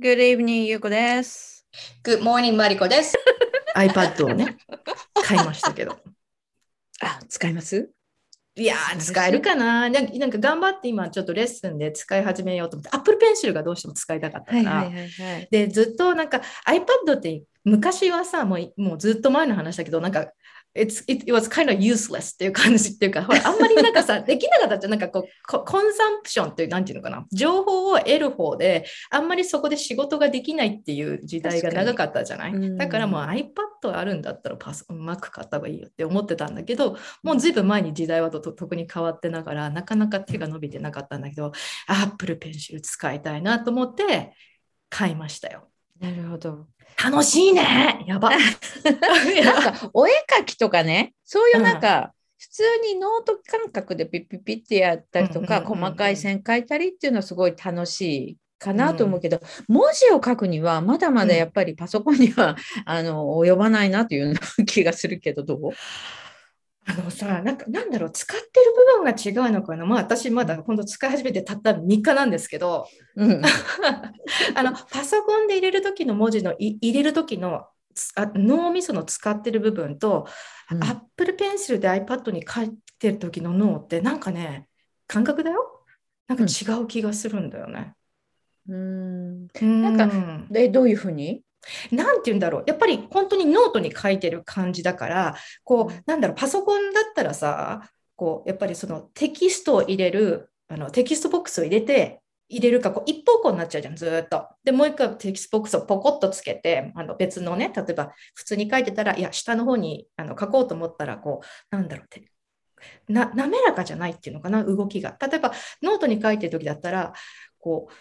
Good evening, ゆうこです。Good morning, マリコです。iPad をね、買いましたけど。あ、使います？いやー、使えるかななんかなんか頑張って今ちょっとレッスンで使い始めようと思って、Apple Pencil がどうしても使いたかったから。はいはい。で、ずっとなんか iPad って昔はさ、もうもうずっと前の話だけど、なんか、It's, it, it was kind of useless っていう感じっていうか、ほら、あんまりなんかさ、できなかったじゃん。なんかこう、ココンサンプションっていう、なんていうのかな？情報を得る方で、あんまりそこで仕事ができないっていう時代が長かったじゃない？確かだからもう iPad あるんだったらパソコン、Mac 買った方がいいよって思ってたんだけど、もうずいぶん前に時代はとと特に変わってながら、なかなか手が伸びてなかったんだけど、Apple Pencil 使いたいなと思って買いましたよ。なるほど。楽しいね。やば。なんか、お絵描きとかね、そういうなんか、普通にノート感覚でピッピッピッってやったりとか、うんうんうんうん細かい線描いたりっていうのはすごい楽しいかなと思うけど、文字を書くにはまだまだやっぱりパソコンには、あの及ばないなという気がするけど、どう？あのさ、なんか、なんだろう、使ってる部分が違うのかな？まあ、私まだ今度使い始めてたった3日なんですけど、うん、あの、パソコンで入れる時の文字のい入れる時のつあ脳みその使ってる部分と、うん。Apple Pencil で iPad に書いてる時の脳ってなんかね、感覚だよ？なんか違う気がするんだよね。うん。なんかでどういうふうに？なんて言うんだろう。やっぱり本当にノートに書いてる感じだから、こう、なんだろう、パソコンだったらさ、こう、やっぱりそのテキストを入れる、あのテキストボックスを入れて、入れるか、こう一方向になっちゃうじゃん、ずっと。で、もう一回テキストボックスをポコッとつけて、あの別のね、例えば普通に書いてたら、いや、下の方にあの書こうと思ったら、こう、なんだろうってな、滑らかじゃないっていうのかな、動きが。例えば、ノートに書いてる時だったら、こう、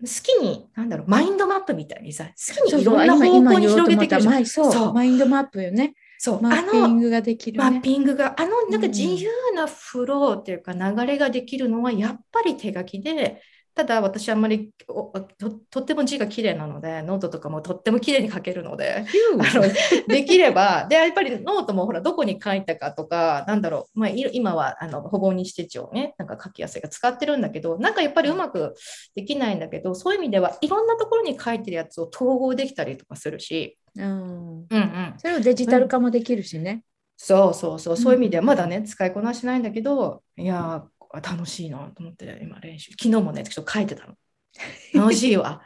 好きに、なんだろう、マインドマップみたいにさ、好きにいろんな方向に広げていけるじそうそうマインドマップよね。そう、マッピングができるマッね。ピングが、あのなんかうん自由なフローっていうか流れができるのはやっぱり手書きで、ただ私あんまりおととっても字が綺麗なので、ノートとかもとっても綺麗に書けるので、あのできれば、で、やっぱりノートもほら、どこに書いたかとか、なんだろう、まあ、い今はあの保護日誌帳をね、なんか書きやすいが使ってるんだけど、なんかやっぱりうまくできないんだけど、そういう意味ではいろんなところに書いてるやつを統合できたりとかするし、うん、うんうん、それをデジタル化もできるしね。そうそうそう、そういう意味ではうん。まだね、使いこなしないんだけど、いやー、楽しいなと思って、今練習、昨日もね、ちょっと書いてたの。楽しいわ。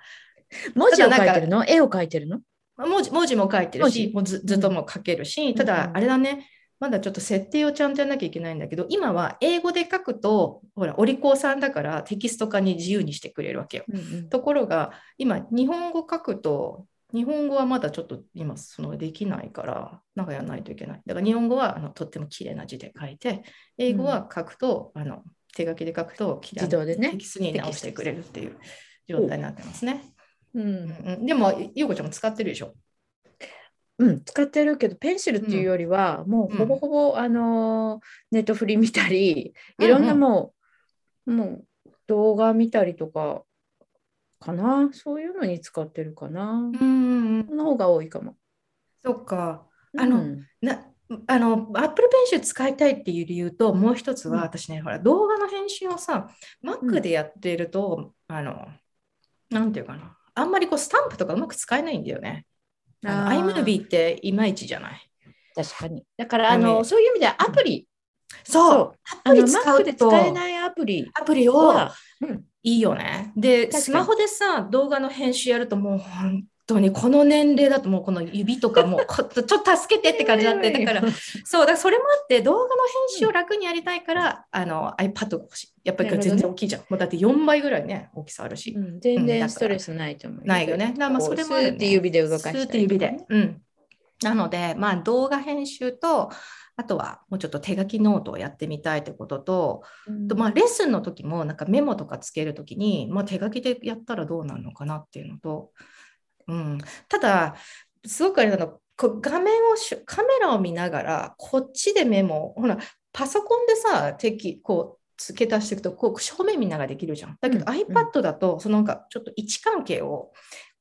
文字を書いてるの？絵を書いてるの？文字文字も書いてるし、もうずずっともう書けるし、ただうん。あれだね、まだちょっと設定をちゃんとやらなきゃいけないんだけど、今は英語で書くと、ほら、お利口さんだからテキスト化に自由にしてくれるわけよ。うんうん。ところが、今、日本語書くと、日本語はまだちょっと今、そのできないから、なんかやらないといけない。だから日本語はあのとっても綺麗な字で書いて、英語は書くと、あの手書きで書くと、自動でねテキストに直してくれるっていう状態になってますね。うんうんうん、でも、ゆうこちゃんも使ってるでしょ？うん、使ってるけどペンシルっていうよりは、もうほぼほぼ、あのーネットフリ見たりいろんなうんうんもう,、もう動画見たりとかかな？そういうのに使ってるかな、うんうんうん。その方が多いかも。そっか。あのうんなあの、Apple Pencil 使いたいっていう理由と、もう一つは、うん。私ね、ほら、動画の編集をさ、Mac でやっていると、あの、なんていうかな、あんまりこうスタンプとかうまく使えないんだよね。iMovie っていまいちじゃない。確かに。だからああののそういう意味ではアプリ、そう、アプリ使 Mac うでと、使えないアプリアプリをは、うんいいよね。で、スマホでさ、動画の編集やるともう本当にこの年齢だともうこの指とかもう こちょっと助けてって感じになって、だから、そう、だからそれもあって動画の編集を楽にやりたいから、あの iPad が欲しい。やっぱり全然大きいじゃん。もうだって4倍ぐらいね、大きさあるし。うん全然ストレスないと思う。ないよね。だからまあそれもね。スーって指で動かしたりスーって指で。うん。なので、まあ動画編集と、あとはもうちょっと手書きノートをやってみたいってことと、うん。とまあ、レッスンの時もなんかメモとかつける時に、まあ、手書きでやったらどうなるのかなっていうのと、うん、ただすごくあれなの画面をしカメラを見ながらこっちでメモほらパソコンでさ敵こう付け足していくとこう正面見ながらできるじゃん。だけど、うん。iPad だとそのなんかちょっと位置関係を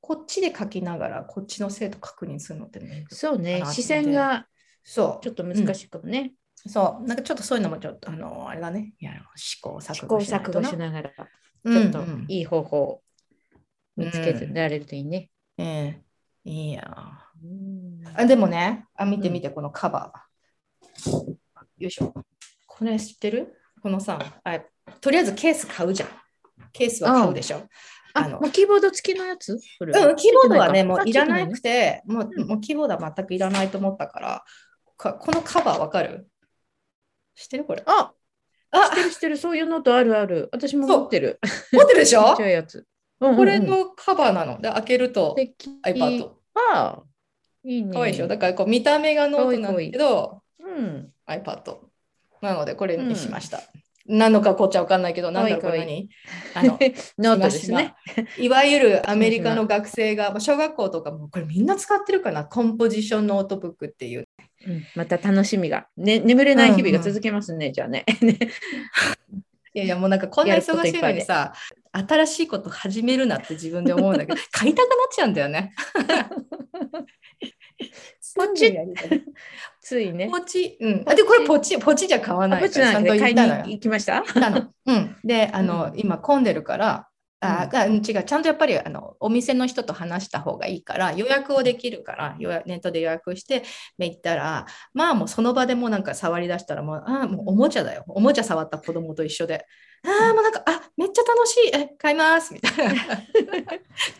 こっちで書きながらこっちの生徒確認するのってねそうね。視線がそう。ちょっと難しいかもね。そう。なんかちょっとそういうのもちょっとあのあれだね。いや試行錯誤しない錯とな誤しながら、ちうんょっとうんいい方法を見つけてられるといいね。ええ。いいや。うん。あでもね、あ見て見て、このカバー。よいしょ。これ知ってる？このさあ、とりあえずケース買うじゃん。ケースは買うでしょ。ああのキーボード付きのやつ？うん、キーボードはね、もうあいらなくて、もううんもうキーボードは全くいらないと思ったから、かこのカバーわかる？知ってるこれ？ああ知ってる知ってる、そういうノートあるある。私も持ってる。持ってるでしょ？ちっちゃいやつ。これのカバーなの？で、開けると iPad。ああ、いいね。かわいいでしょ？だからこう見た目がノートなんだけど、うん。iPad。なので、これにしました。何のこっちゃわかんないけど、なんだろう、こかわいれ何？あの、ノートですね。いわゆる アメリカの学生が、まあ小学校とかもこれみんな使ってるかな、 composition notebook っていう。うんまた楽しみが、ね。眠れない日々が続けますね、じゃあね。いやいや、もうなんかこんな忙しいのにさ、新しいこと始めるなって自分で思うんだけど、買いたくなっちゃうんだよね。ポチすぐやりたいついね。ポチ、うん。あで、これポチ、ポチじゃ買わあないポチなんで買いに行きました？行ったの。うん。で、あの、うん。今混んでるから、ああうん違う、ちゃんとやっぱりあのお店の人と話した方がいいから、予約をできるから、予約ネットで予約して、行ったら、まあもうその場でもうなんか触り出したら、もう、ああ、もうおもちゃだよ。おもちゃ触った子供と一緒で、ああ、もうなんか、あめっちゃ楽しい、え、買いますみたいな。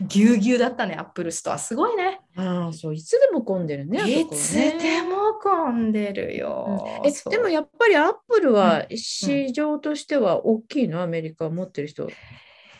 ぎゅうぎゅうだったね、アップルストア。すごいね。ああ、そう、いつでも混んでるね。いつでも混んでるよ。えそうでもやっぱりアップルはう市場としては大きいの、アメリカを持ってる人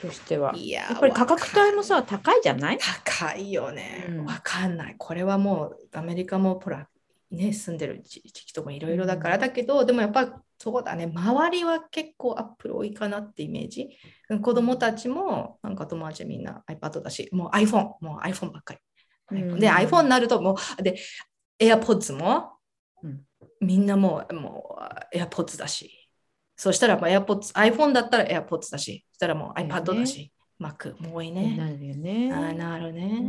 としては。いややっぱり価格帯もさ、高いじゃない？高いよねうん。わかんない。これはもうアメリカもほら、ね、住んでる地地域とかいろいろだから、うんだけど、でもやっぱそうだね、周りは結構アップル多いかなってイメージ。うん子供たちもなんか友達みんな iPad だし、もう iPhone、もう iPhone ばっかり。うんで、iPhone になるともう、で、AirPods も、うんみんなもうもう AirPods だし。そしたらもう AirPods、iPhone だったら AirPods だし、そしたらもう iPad だし、Mac もう多いね。なるよね。あーなるね。う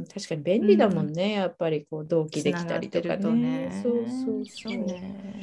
ん確かに便利だもんね、やっぱりこう同期できたりとかね。ねそうそうそう。ね